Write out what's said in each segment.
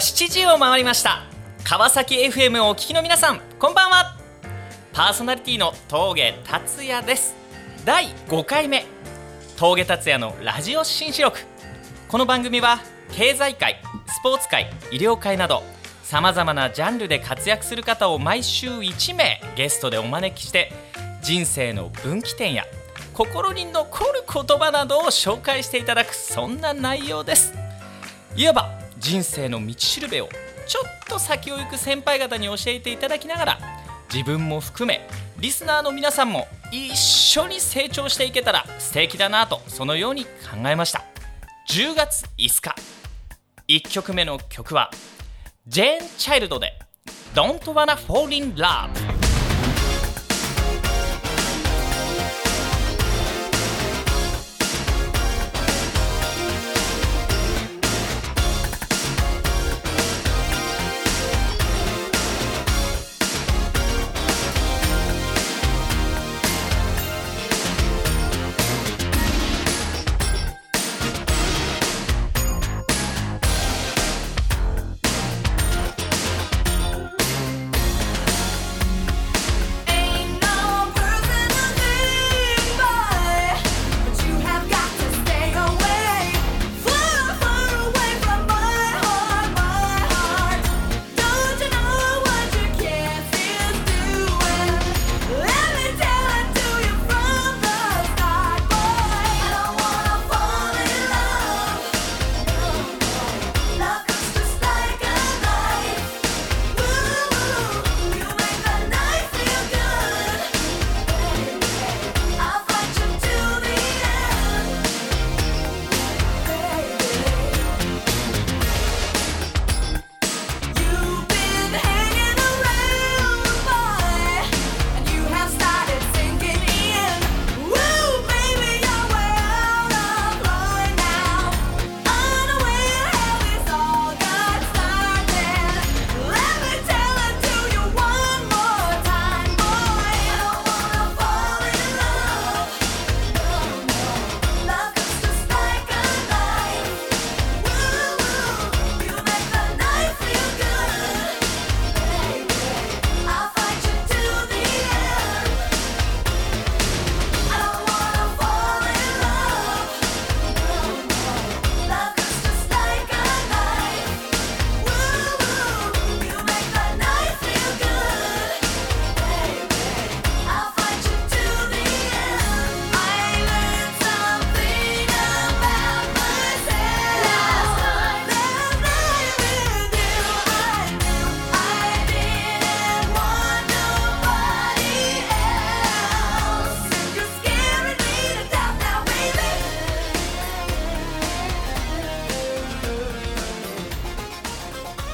7時を回りました。川崎 FM をお聞きの皆さんこんばんは。パーソナリティの峠達也です。第5回目。峠達也のラジオ新四録。この番組は経済界スポーツ界医療界などさまざまなジャンルで活躍する方を毎週1名ゲストでお招きして人生の分岐点や心に残る言葉などを紹介していただくそんな内容です。いわば人生の道しるべをちょっと先を行く先輩方に教えていただきながら自分も含めリスナーの皆さんも一緒に成長していけたら素敵だなとそのように考えました。10月5日1曲目の曲はジェーン・チャイルドで「Don't Wanna Fall in Love」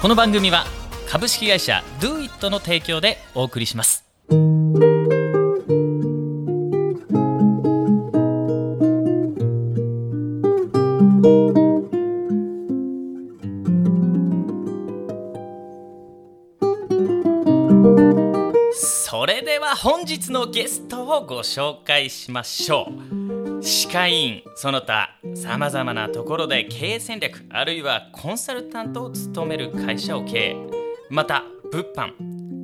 この番組は株式会社 DoIt の提供でお送りします。それでは本日のゲストをご紹介しましょう歯科医院その他さまざまなところで経営戦略あるいはコンサルタントを務める会社を経営。また物販。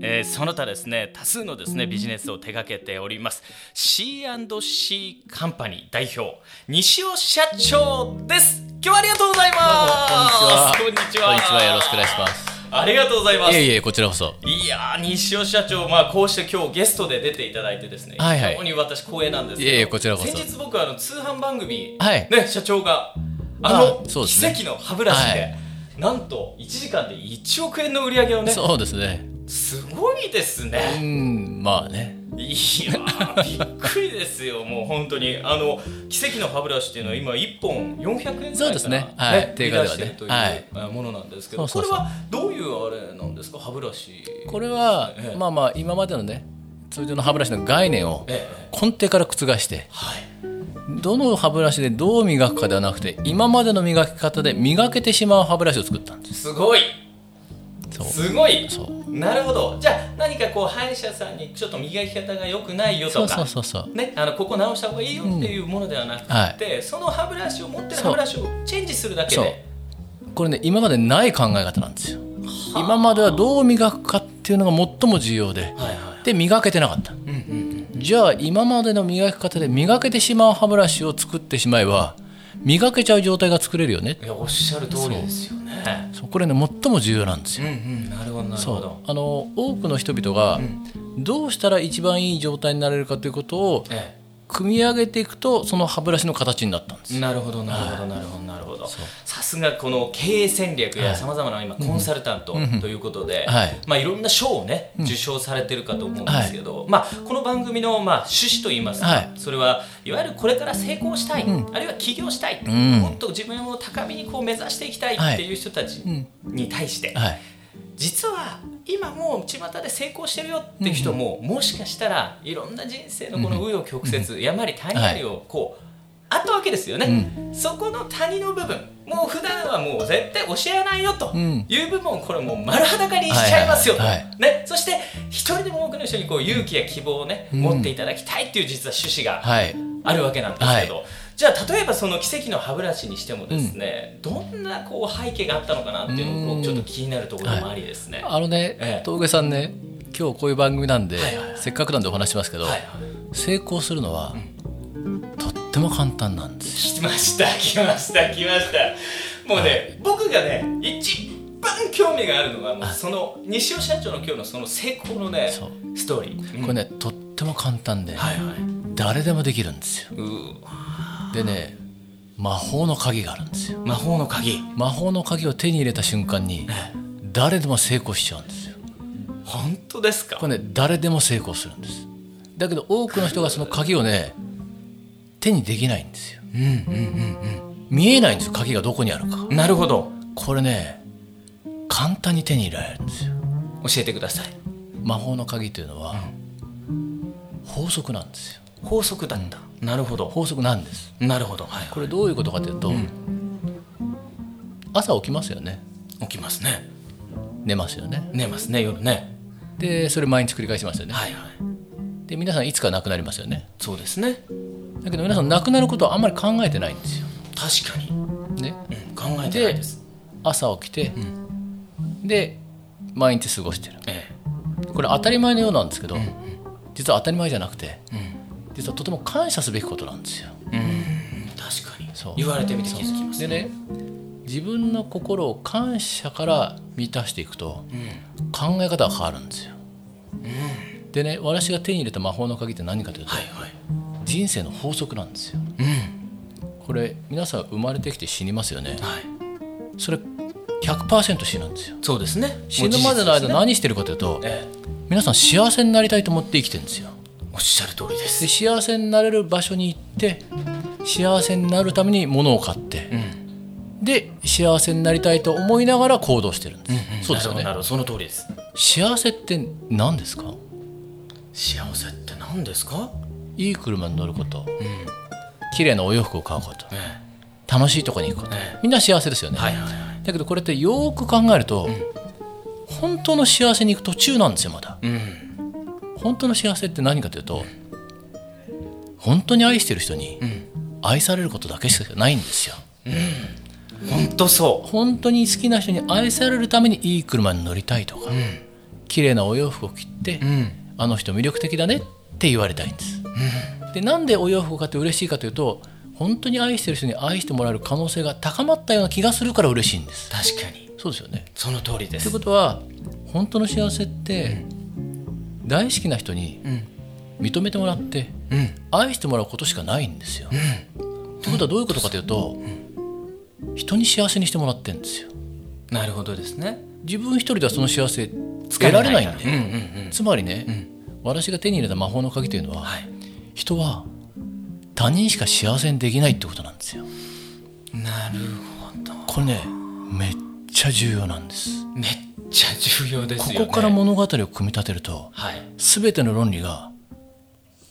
えー、その他ですね多数のですねビジネスを手掛けております。C&C カンパニー代表西尾社長です。今日はありがとうございます。こんにちは。こんにちは。よろしくお願いしますありがとうございます。いえいえ、こちらこそ。いや西尾社長、まあ、こうして今日ゲストで出ていただいてですね、はいはい、非常に私光栄なんですけど、いえいえこちらこそ先日僕あの通販番組、はい、ね、社長が、あの、奇跡の歯ブラシで、はい、なんと1時間で1億円の売り上げをね、そうですね。すごいですね。うん、まあね。いやびっくりですよ、もう本当に。あの奇跡の歯ブラシっていうのは今一本400円ぐらいそうですね、はい、定価ではね。というものなんですけど、これはどういうあれなんですか歯ブラシこれは、ええ、まあまあ今までのね通常の歯ブラシの概念を根底から覆して、はい、どの歯ブラシでどう磨くかではなくて今までの磨き方で磨けてしまう歯ブラシを作ったんです。すごいすごい。なるほど。じゃあ何かこう歯医者さんにちょっと磨き方が良くないよとか。ね、あのここ直した方がいいよっていうものではなくて、うんはい、その歯ブラシを持ってる歯ブラシをチェンジするだけで。これね今までない考え方なんですよ。今まではどう磨くかっていうのが最も重要で、はいはいで磨けてなかった、じゃあ今までの磨き方で磨けてしまう歯ブラシを作ってしまえば磨けちゃう状態が作れるよね。いやおっしゃる通りですよね。そう。これね最も重要なんですよ。うんうんなるほどなるほど。あの多くの人々がどうしたら一番いい状態になれるかということをえ組み上げていくとその歯ブラシの形になったんです。えなるほどなるほどなるほどなるほど。さすがこの経営戦略やさまざまな今コンサルタントということで、はいまあ、い。ろんな賞をね受賞されてるかと思うんですけど、まあ、この番組のまあ趣旨といいますか、はい。それはいわゆるこれから成功したい、あるいは起業したい、ん。もっと自分を高みにこう目指していきたいっていう人たちに対して、はい実は今もう巷で成功してるよっていう人も、もしかしたらいろんな人生のこの紆余曲折、山あり谷ありをこう、あったわけですよね、そこの谷の部分もう普段はもう絶対教えないよとん。いう部分をこれもう丸裸にしちゃいますよと、ね、そして一人でも多くの人にこう勇気や希望をね、持っていただきたいっていう実は趣旨がはい。あるわけなんですけど、じゃあ例えばその奇跡の歯ブラシにしてもですね、どんなこう背景があったのかなっていうのもこうちょっと気になるところでもありですね。あのね、ええ。峠さんね今日こういう番組なんで、はいはいはい。せっかくなんでお話しますけど、はいはい。成功するのは、とっても簡単なんです。来ました来ました来ました。もうね、僕がね一番興味があるのはもうその西尾社長の今日のその成功のねストーリー、これねとっても簡単で、はいはい。誰でもできるんですよ。うーでね魔法の鍵があるんですよ。魔法の鍵。魔法の鍵を手に入れた瞬間に誰でも成功しちゃうんですよ。本当ですか？これね誰でも成功するんです。だけど多くの人がその鍵をね手にできないんですよ、見えないんですよ鍵がどこにあるか。なるほど。これね簡単に手に入れられるんですよ。教えてください。魔法の鍵というのは法則なんですよ法則だった、なるほど。法則なんです。なるほど。はいこれどういうことかというと、朝起きますよね。起きますね。寝ますよね。寝ますね夜ね。でそれ毎日繰り返しますよね、はいはい。で皆さんいつか亡くなりますよね。そうですね。だけど皆さん亡くなることはあんまり考えてないんですよ、確かに、ね、うん、考えてないです。朝起きて、で毎日過ごしてる。えこれ当たり前のようなんですけど、実は当たり前じゃなくてえうん実はとても感謝すべきことなんですよ。確かに。そう。言われてみて気づきますでね自分の心を感謝から満たしていくと、考え方が変わるんですよ、でね私が手に入れた魔法の鍵って何かというと、はいはい。人生の法則なんですよ。これ皆さん生まれてきて死にますよね。はい。それ100%死ぬんですよ。そうですね。死ぬまでの間何してるかというと、え皆さん幸せになりたいと思って生きてるんですよ。えおっしゃる通りです。で幸せになれる場所に行って幸せになるために物を買って、で幸せになりたいと思いながら行動してるんです、そうですよね。その通りです。幸せって何ですか？幸せって何ですか？いい車に乗ること、綺麗なお洋服を買うこと。え楽しいところに行くこと、えみんな幸せですよね、えはいはいはい。だけどこれってよーく考えると、本当の幸せに行く途中なんですよまだ。うん本当の幸せって何かというと本当に愛してる人に愛されることだけしかないんですよ。本当そ本当に好きな人に愛されるためにいい車に乗りたいとか、綺麗なお洋服を着て、ううん。あの人魅力的だねって言われたいんです、でなんでお洋服を買って嬉しいかというと本当に愛してる人に愛してもらえる可能性が高まったような気がするから嬉しいんです。確かに。そうですよね。その通りでというすことは本当の幸せって大好きな人にうん。認めてもらってうん。愛してもらうことしかないんですよ。ということはどういうことかというと人に幸せにしてもらってるんですよ。なるほどですね。自分一人ではその幸せ得られないんで、うんうんうんつまりね、私が手に入れた魔法の鍵というのは、はい。人は他人しか幸せにできないってことなんですよ。なるほど。これねめっちゃ重要なんです。めっちゃ重要ですこよね。こから物語を組み立てるとはい。全ての論理が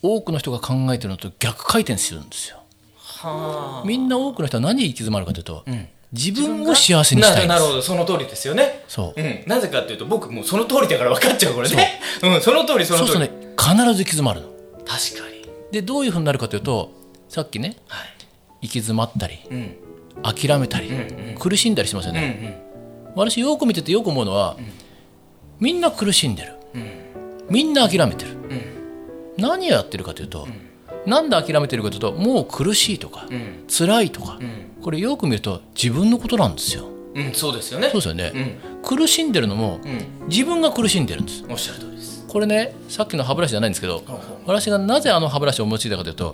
多くの人が考えてるのと逆回転するんですよ。はみんな多くの人は何に行き詰まるかというと、ん。自分を幸せにしたいんです。なるほどその通りですよね。そう。うん、なぜかっていうと僕もうその通りだから分かっちゃうこれね。う。んその通りその通り。そうするとね必ず行き詰まるの。確かに。でどういうふうになるかというとさっきねはい。行き詰まったりうん。諦めたり、苦しんだりしますよね、私よく見ててよく思うのは、みんな苦しんでる、みんな諦めてる、何をやってるかというと、なんで諦めてるかというともう苦しいとか、辛いとか、これよく見ると自分のことなんですよ。うん、そうですよね。そうですよね、苦しんでるのも、自分が苦しんでるんです。おっしゃる通りです。これねさっきの歯ブラシじゃないんですけど私がなぜあの歯ブラシを用いたかというと、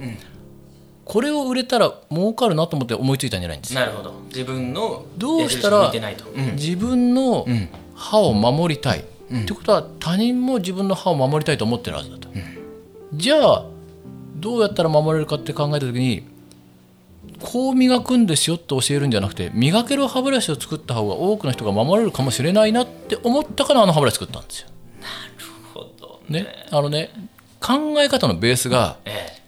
これを売れたら儲かるなと思って思いついたんじゃないんです。なるほど。自分のどうしたら自分の歯を守りたい、ってことは他人も自分の歯を守りたいと思ってるはずだと、じゃあどうやったら守れるかって考えた時にこう磨くんですよって教えるんじゃなくて磨ける歯ブラシを作った方が多くの人が守れるかもしれないなって思ったからあの歯ブラシ作ったんですよ。なるほどね、あのね考え方のベースがええ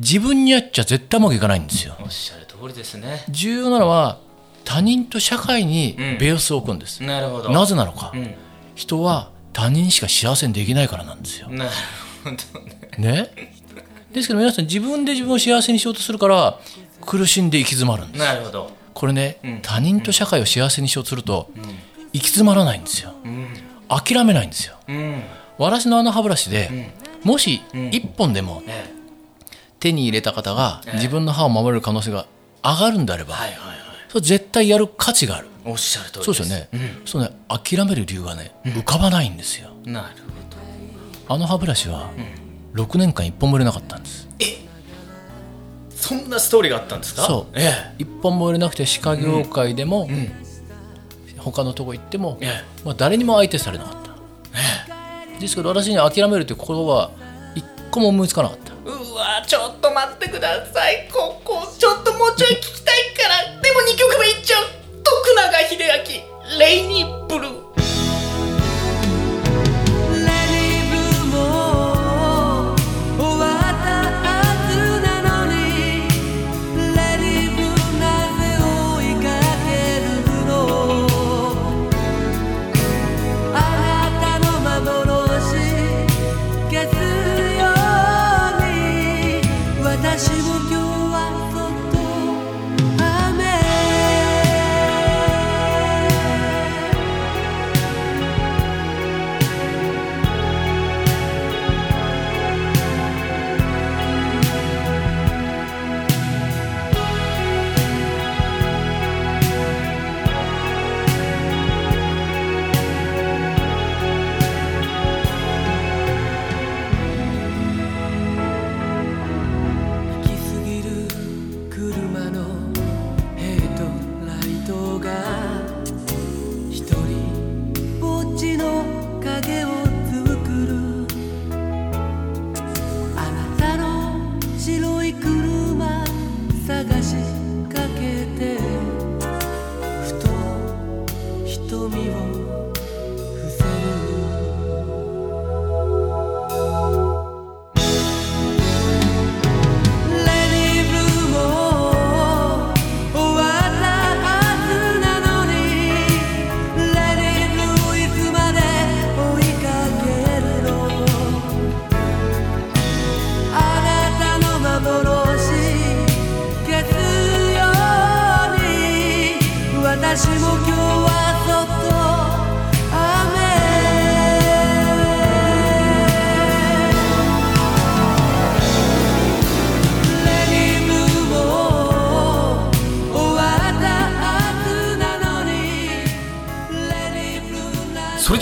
自分にやっちゃ絶対うまくいかないんですよ。おっしゃる通りですね。重要なのは他人と社会にベースを置くんです。なるほど。なぜなのか、うん。人は他人しか幸せにできないからなんですよ。なるほどね。ね？ですけど皆さん自分で自分を幸せにしようとするから苦しんで行き詰まるんです。なるほど。これね、他人と社会を幸せにしようとすると、行き詰まらないんですよ。諦めないんですよ。うん。私のあの歯ブラシで、もし一本でもえ手に入れた方が自分の歯を守れる可能性が上がるんであれば、えはいはいはい。それ絶対やる価値がある。おっしゃる通りそうですよね。そうね、諦める理由がね、浮かばないんですよ。なるあの歯ブラシは6年間一本も売れなかったんです。そんなストーリーがあったんですか？そう。え一本も売れなくて歯科業界でも、他のとこ行っても、えまあ、誰にも相手されなかった。ですけど私には諦めるという言葉は一個も思いつかなかった。うわちょっと待ってください。ここちょっともうちょい聞き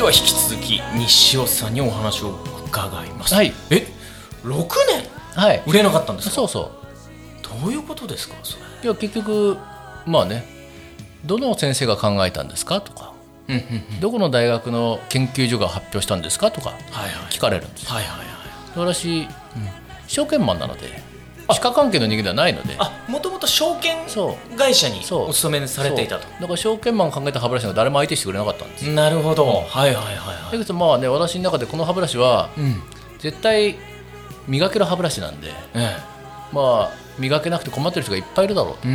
は引き続き西尾さんにお話を伺います。はい。え？6年？はい。売れなかったんですか？そうそう。どういうことですか？それ。いや結局まあねどの先生が考えたんですか？とか。うんうんうん。どこの大学の研究所が発表したんですかとかはいはい聞かれるんですよはいはいはい私、証券マンなので歯科関係の人間ではないので。あもともと証券そ会社にお勤めされていたと。だから証券マンが考えた歯ブラシが誰も相手してくれなかったんですなるほど。はいはいはいはだけどまあね私の中でこの歯ブラシはうん。絶対磨ける歯ブラシなんでえまあ磨けなくて困ってる人がいっぱいいるだろうと。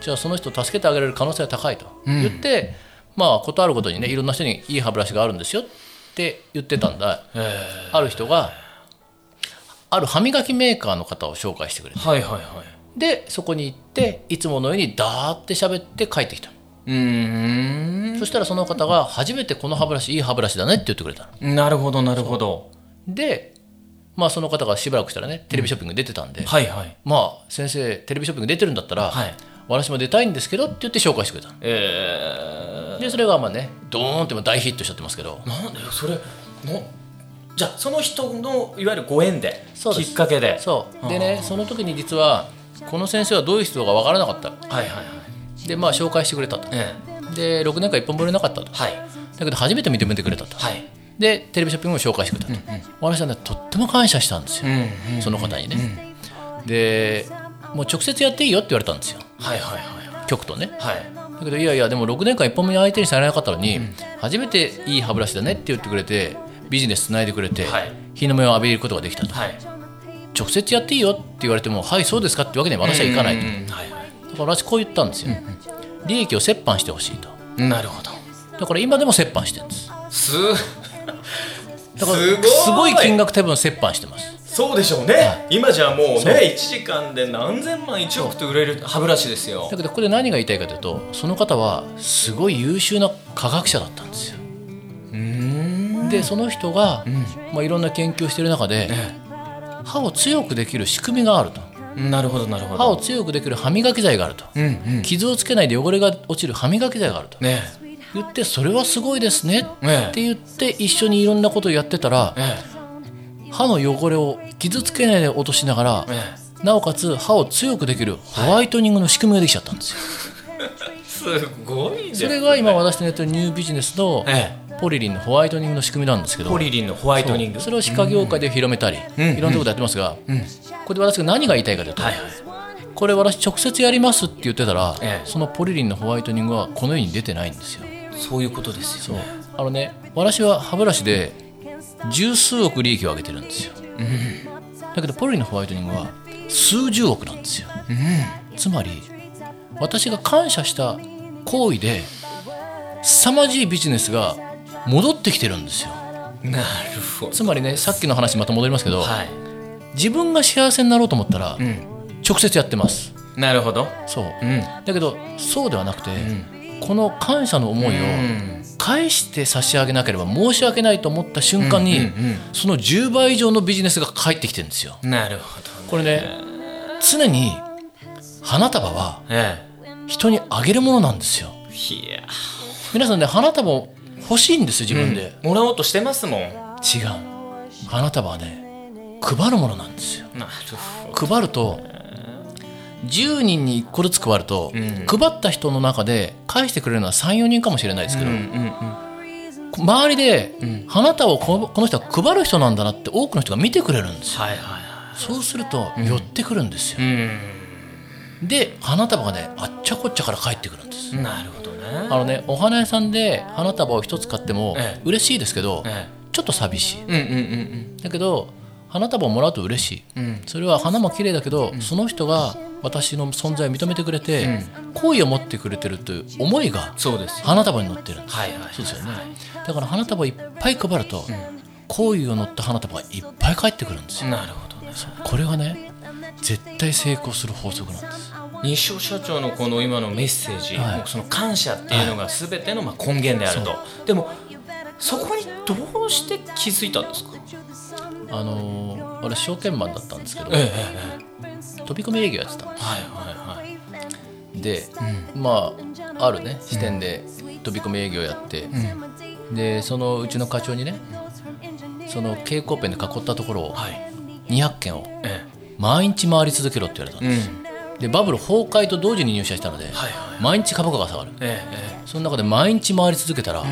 じゃあその人を助けてあげられる可能性は高いと。言って、まあ事あるごとにねいろんな人にいい歯ブラシがあるんですよって言ってたんだ。え。ある人がある歯磨きメーカーの方を紹介してくれて。えはいはいはい。でそこに行っていつものようにダーって喋って帰ってきた。うーん。そしたらその方が初めてこの歯ブラシいい歯ブラシだねって言ってくれたの。なるほどなるほど。でまあその方がしばらくしたらねテレビショッピング出てたんで、はいはい。まあ先生テレビショッピング出てるんだったら、はい。私も出たいんですけどって言って紹介してくれたの。えでそれがまあねドーンって大ヒットしちゃってますけど。ー、なんでよそれのじゃあその人のいわゆるご縁できっかけで。そう。でねその時に実はこの先生はどういう人か分からなかったはいはいはい。でまあ紹介してくれたと。えで6年間一本も売れなかったと。えはい。だけど初めて認めてくれたと。はい。でテレビショッピングも紹介してくれたと、私はねとっても感謝したんですよ、うんうんその方にね、でもう直接やっていいよって言われたんですよ。はいはいはい局とね。はい。だけどいやいやでも6年間一本も相手にされなかったのに、初めていい歯ブラシだねって言ってくれてビジネスつないでくれて、はい。日の目を浴びることができたと。はい。直接やっていいよって言われてもはいそうですかってわけには私はいかないと、うんうんはいはだから私こう言ったんですよ、利益を折半してほしいと。いなるほど。だから今でも折半してるんです。すだからすごい。すごい金額多分折半してます。そうでしょうね、今じゃもうそう。ね1時間で何千万1億と売れる歯ブラシですよ。だけどここで何が言いたいかというとその方はすごい優秀な科学者だったんですよでその人が、まあ、いろんな研究をしている中で、歯を強くできる仕組みがあると。なるほどなるほど。歯を強くできる歯磨き剤があると、うんうん。傷をつけないで汚れが落ちる歯磨き剤があると。ね言ってそれはすごいですねえって言って一緒にいろんなことをやってたらえ歯の汚れを傷つけないで落としながらええ。なおかつ歯を強くできるホワイトニングの仕組みができちゃったんですよ。すごいそれが今私のやってるニュービジネスのえポリリンのホワイトニングの仕組みなんですけど。ポリリンのホワイトニング。それを歯科業界で広めたり、ん。いろんなことやってますが、これで私が何が言いたいかというと、はいはい。これ私直接やりますって言ってたら、ええ。そのポリリンのホワイトニングはこの世に出てないんですよ。そういうことですよね。あのね私は歯ブラシで十数億利益を上げてるんですよ、だけどポリリンのホワイトニングは数十億なんですよ、つまり私が感謝した行為で凄まじいビジネスが戻ってきてるんですよ。なるほど。つまりねさっきの話また戻りますけど、はい。自分が幸せになろうと思ったら、ん。直接やってます。なるほど。そう、うん。だけどそうではなくて、この感謝の思いをん。返して差し上げなければ申し訳ないと思った瞬間に、うんうんうん。その10倍以上のビジネスが返ってきてるんですよ。なるほどこれね常に花束はえ人にあげるものなんですよ。えいや。皆さんね花束を欲しいんですよ自分で、もらおうとしてますもん。違う。花束はね配るものなんですよ。配ると10人に1個ずつ配ると、ん。配った人の中で返してくれるのは34人かもしれないですけど、どうんうん。周りで花束をここの人は配る人なんだなって多くの人が見てくれるんですよ。はいはいはそうすると寄ってくるんですよ、いで花束がねあっちゃこっちゃから返ってくるんですうんなるほど。ねあのねお花屋さんで花束を一つ買ってもええ。嬉しいですけど、えちょっと寂しい。えうんうんうん。だけど花束をもらうと嬉しい、うん。それは花も綺麗だけど、その人が私の存在を認めてくれて、好意を持ってくれてるという思いがそうです花束に乗ってる。んですはいはい。そうですよね。だから花束をいっぱい配ると、好意を乗った花束がいっぱい返ってくるんですよ。なるほどね。これがね絶対成功する法則なんです西尾社長のこの今のメッセージ、はい。その感謝っていうのが全てのまあ根源であると、でもそこにどうして気づいたんですか？あのー私証券マンだったんですけど、えええ飛び込み営業やってたんではいはいはい。すで、まああるね視点で飛び込み営業やって、でそのうちの課長にねその蛍光ペンで囲ったところをはい。200件をえ毎日回り続けろって言われたんえです、うんでバブル崩壊と同時に入社したので、毎日株価が下がる。ええその中で毎日回り続けたら、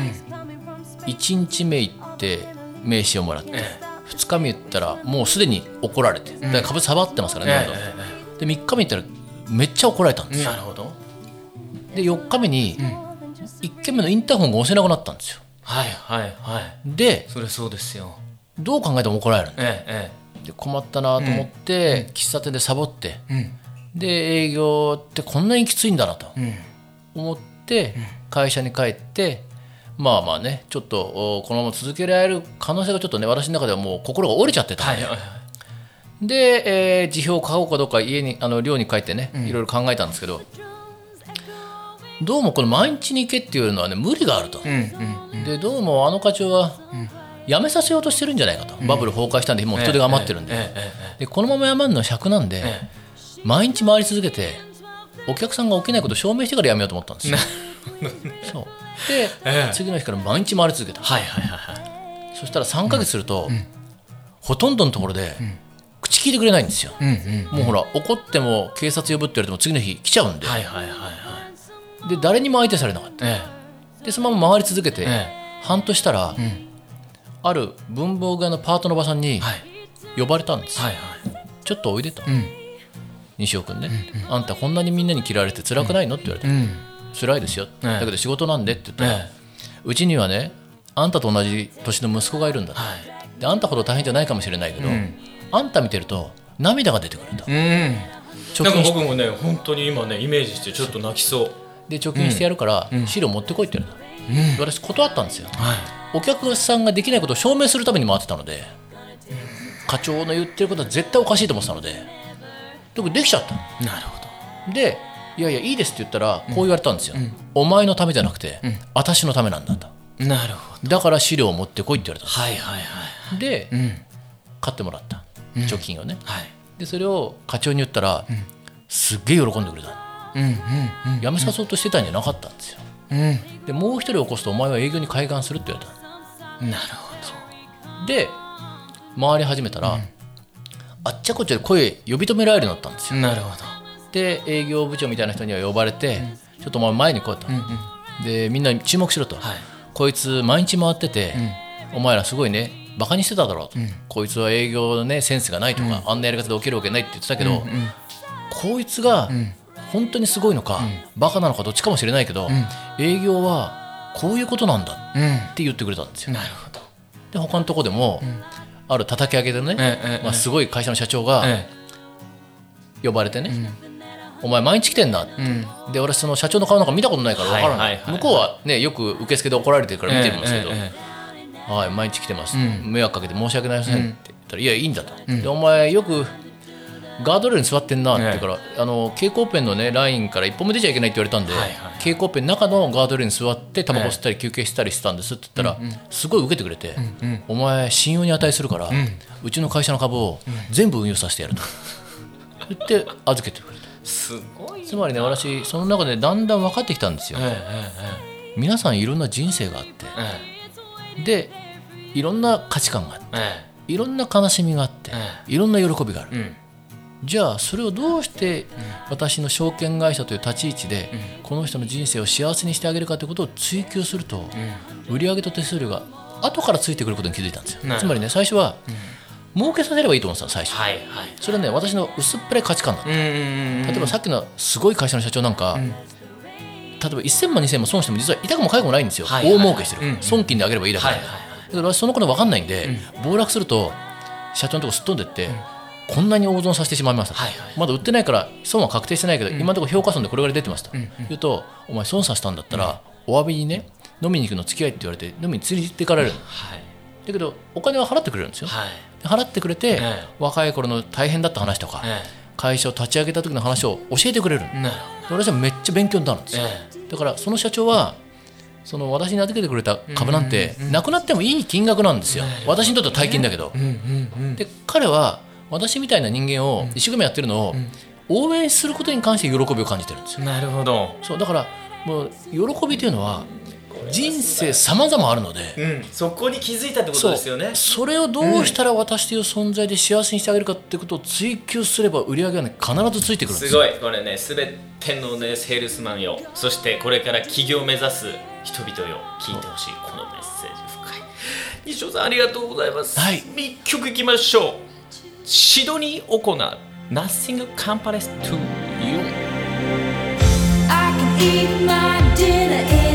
1日目行って名刺をもらって、ええ。2日目行ったらもうすでに怒られて、だから株下がってますからね、で3日目行ったらめっちゃ怒られたんですよ、なるほど。で4日目に1件目のインターホンが押せなくなったんですよ。はいはいはい。でそれそうですよ。どう考えても怒られるんで困ったなと思って、喫茶店でサボってええで営業ってこんなにきついんだなとうん。うん思って会社に帰ってまあまあねちょっとおこのまま続けられる可能性がちょっとね私の中ではもう心が折れちゃってたんで、はいで、えー辞表を買おうかどうか家にあの寮に帰ってねいろいろ考えたんですけど、どうもこの毎日に行けっていうのはね無理があると、でどうもあの課長は辞めさせようとしてるんじゃないかと、バブル崩壊したんでもう人手が余ってるんで,、でこのまま辞めるのは尺なんで、え毎日回り続けてお客さんが起きないことを証明してから辞めようと思ったんですよ。そう。で、ええ。次の日から毎日回り続けた。はいはいはいはい。そしたら3ヶ月すると、ほとんどのところで、口聞いてくれないんですよ、うんうんもうほら怒っても警察呼ぶって言われても次の日来ちゃうんで,、はいはいはいはいで誰にも相手されなかった。えでそのまま回り続けて、え半年したら、ある文房具屋のパートのおばさんにはい。呼ばれたんです、はいはい。ちょっとおいでと、ん西尾君ね、あんたこんなにみんなに嫌われて辛くないの？って言われて、うん辛いですよ、ええだけど仕事なんでって言ったら、えうちにはねあんたと同じ年の息子がいるんだであんたほど大変じゃないかもしれないけど、ん。あんた見てると涙が出てくるんだ、うん。貯なんか僕もね本当に今ねイメージしてちょっと泣きそう。で貯金してやるから、資料持ってこいって言われた、私断ったんですよ。はい。お客さんができないことを証明するために回ってたので課長の言ってることは絶対おかしいと思ってたのででもできちゃった。なるほど。でいやいやいいですって言ったらこう言われたんですよ、お前のためじゃなくて、私のためなんだと。なるほど。だから資料を持ってこいって言われたはいはいはいんですで、ん。買ってもらった。貯金をね、はい。でそれを課長に言ったら、すっげえ喜んでくれたうんうん辞めさそうとしてたんじゃなかったんですよ。うん。でもう一人起こすとお前は営業に開眼するって言われたなるほで回り始めたら、あっちゃこっちゃで声呼び止められるようになったんですよ。どなるほど。で営業部長みたいな人には呼ばれて、ちょっとお前前に来いと、でみんなに注目しろと、はい。こいつ毎日回ってて、お前らすごいねバカにしてただろうと、こいつは営業のねセンスがないとか、あんなやり方で起きるわけないって言ってたけど、こいつが本当にすごいのか、バカなのかどっちかもしれないけど、営業はこういうことなんだうん。って言ってくれたんですよ。なるほど。で他のとこでも、ある叩き上げでね、まあ、すごい会社の社長がえ呼ばれてね、お前毎日来てんだって、で俺その社長の顔なんか見たことないから分からない,、向こうはねよく受付で怒られてるから見てるんですけど、ええはい毎日来てます、迷惑かけて申し訳ないませんって言ったら、いやいいんだと、でお前よくガードレールに座ってんなって言うから、あの蛍光ペンのねラインから一本も出ちゃいけないって言われたんで、蛍光ペンの中のガードレールに座ってタバコ吸ったり休憩したりしてたんですって言ったら、すごい受けてくれて、お前信用に値するから、うちの会社の株を全部運用させてやると。言って預けてくれた。すごいつまりね私その中でだんだん分かってきたんですよ。ええ皆さんいろんな人生があってええ。でいろんな価値観があってええ。いろんな悲しみがあってえ。いろんな喜びがある、うんじゃあそれをどうして私の証券会社という立ち位置でこの人の人生を幸せにしてあげるかということを追求すると売上と手数料が後からついてくることに気づいたんですよ。つまりね最初は儲けさせればいいと思ってたの最初。はいはい。それはね私の薄っぺらい価値観だった。例えばさっきのすごい会社の社長なんか、例えば1000万2000万損しても実は痛くも痒くもないんですよ、はいはいはい大儲けしてる、うん。損金であげればいいだけだ,、はいはいはい。だから私そのこと分かんないんで、暴落すると社長のとこすっ飛んでって、こんなに大損させてしまいました。と、はいはい。まだ売ってないから損は確定してないけど、今のところ評価損でこれぐらい出てますと、言うとお前損させたんだったら、お詫びにね飲みに行くの付き合いって言われて飲みに連れて行っていかれる。だはい。けどお金は払ってくれるんですよ、はい。で払ってくれて、ええ。若い頃の大変だった話とか、え会社を立ち上げた時の話を教えてくれる。私はめっちゃ勉強になるんですどよ、えだからその社長はその私に預けてくれた株なんてなくなってもいい金額なんですよ、私にとっては大金だけど、で彼は私みたいな人間を一生懸命やってるのを応援することに関して喜びを感じてるんですよ。なるほど。そうだからもう喜びというのは人生様々あるのでうん。そこに気づいたってことですよね。それをどうしたら私という存在で幸せにしてあげるかってことを追求すれば売り上げは、ね、必ずついてくるんですすよごい。これねすべてのねセールスマンよ。そしてこれから起業を目指す人々よ。聞いてほしいこのメッセージ深い。西尾さんありがとうございます。はい。一曲いきましょうシドニー・オコナー Nothing compares to you I can eat my dinner in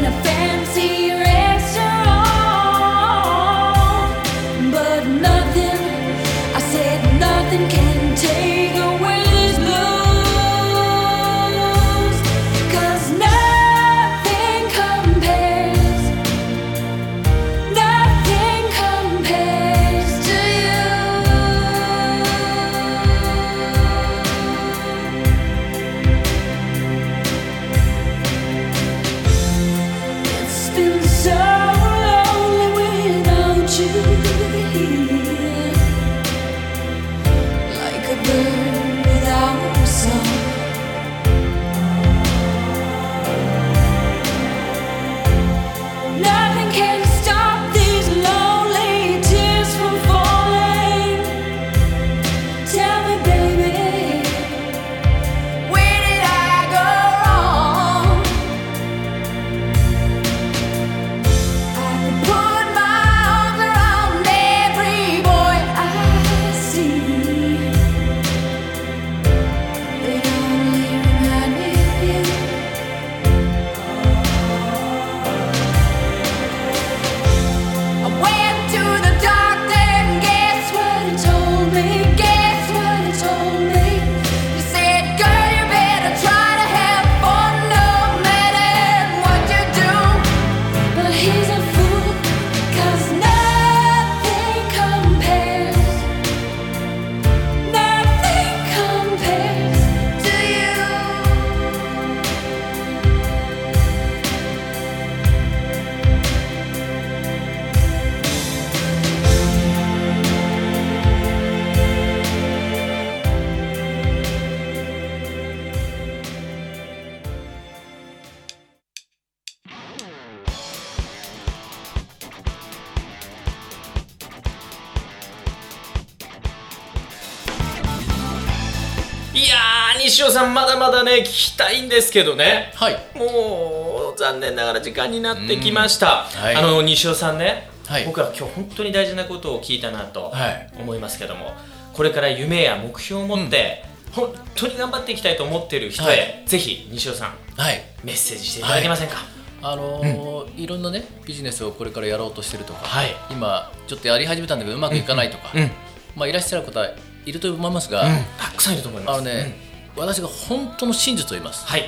いんですけどね。はい。もう残念ながら時間になってきました、うん。はい。あの西尾さんね、はい。僕は今日本当に大事なことを聞いたなとはい。思いますけども、これから夢や目標を持って、本当に頑張っていきたいと思っている人へ、はい。ぜひ西尾さんはい。メッセージしていただけませんか、あのーいろんなねビジネスをこれからやろうとしてるとか、はい。今ちょっとやり始めたんだけどうまくいかないとか、うんまあ、いらっしゃる方いると思いますが、たくさんいると思います。あのね、私が本当の真実を言います。はい。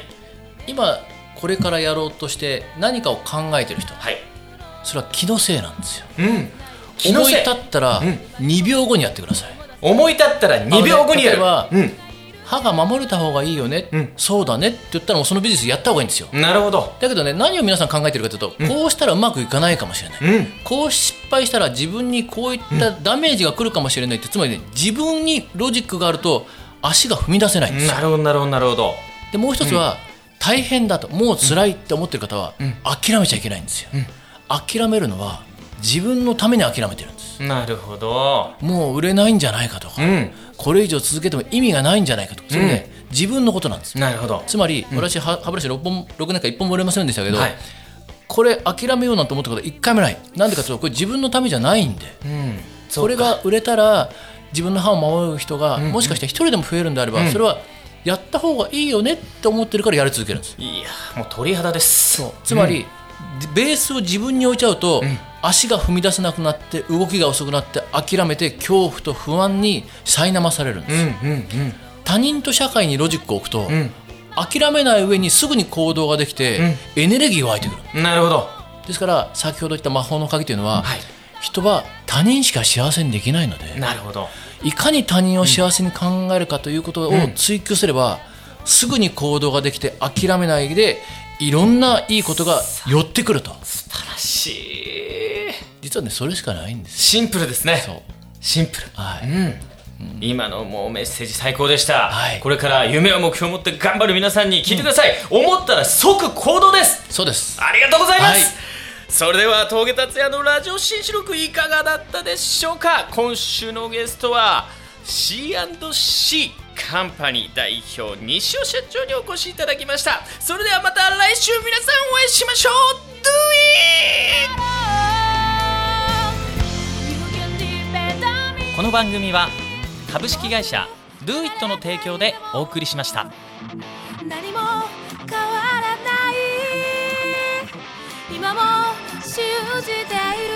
今これからやろうとして何かを考えてる人。はい。それは気のせいなんですよ。うん。気の思い立ったらうん。2秒後にやってください。思い立ったら2秒後にやる、ねうん。歯が守れた方がいいよね、うん。そうだねって言ったらもうそのビジネスやった方がいいんですよ。なるほど。だけどね何を皆さん考えてるかというと、こうしたらうまくいかないかもしれない、うん。こう失敗したら自分にこういったダメージが来るかもしれないってつまりね自分にロジックがあると足が踏み出せないんですよ。なるほどなるほどなるほど。でもう一つは、大変だともう辛いって思ってる方は、諦めちゃいけないんですよ、諦めるのは自分のために諦めてるんです。なるほど。もう売れないんじゃないかとか、うん。これ以上続けても意味がないんじゃないかとかそれね、自分のことなんですなるほど。つまり、私は歯ブラシ6本6年間1本も売れませんでしたけど、はい。これ諦めようなんて思ったこと1回もない。なんでかというとこれ自分のためじゃないんで。うん。これが売れたら自分の歯を守る人が、もしかして1人でも増えるんであれば、それはやった方がいいよねって思ってるからやり続けるんですいやもう鳥肌です。つまり、ベースを自分に置いちゃうと、足が踏み出せなくなって動きが遅くなって諦めて恐怖と不安に苛まされるんです、他人と社会にロジックを置くと、諦めない上にすぐに行動ができて、エネルギーが湧いてくる。うんなるほど。ですから先ほど言った魔法の鍵というのは、はい。人は他人しか幸せにできないのでなるほどいかに他人を幸せに考えるかということを追求すれば、すぐに行動ができて諦めないでいろんないいことが寄ってくると。素晴らしい。実はねそれしかないんです。シンプルですね。そう。シンプル。はい、うん。今のもうメッセージ最高でした、はい。これから夢を目標を持って頑張る皆さんに聞いてください、思ったら即行動です。そうです。ありがとうございます、はいそれでは峠達也のラジオ新四録いかがだったでしょうか？今週のゲストは C&C カンパニー代表西尾社長にお越しいただきました。それではまた来週皆さんお会いしましょう。Do it! この番組は株式会社 Do It の提供でお送りしました。何も信じている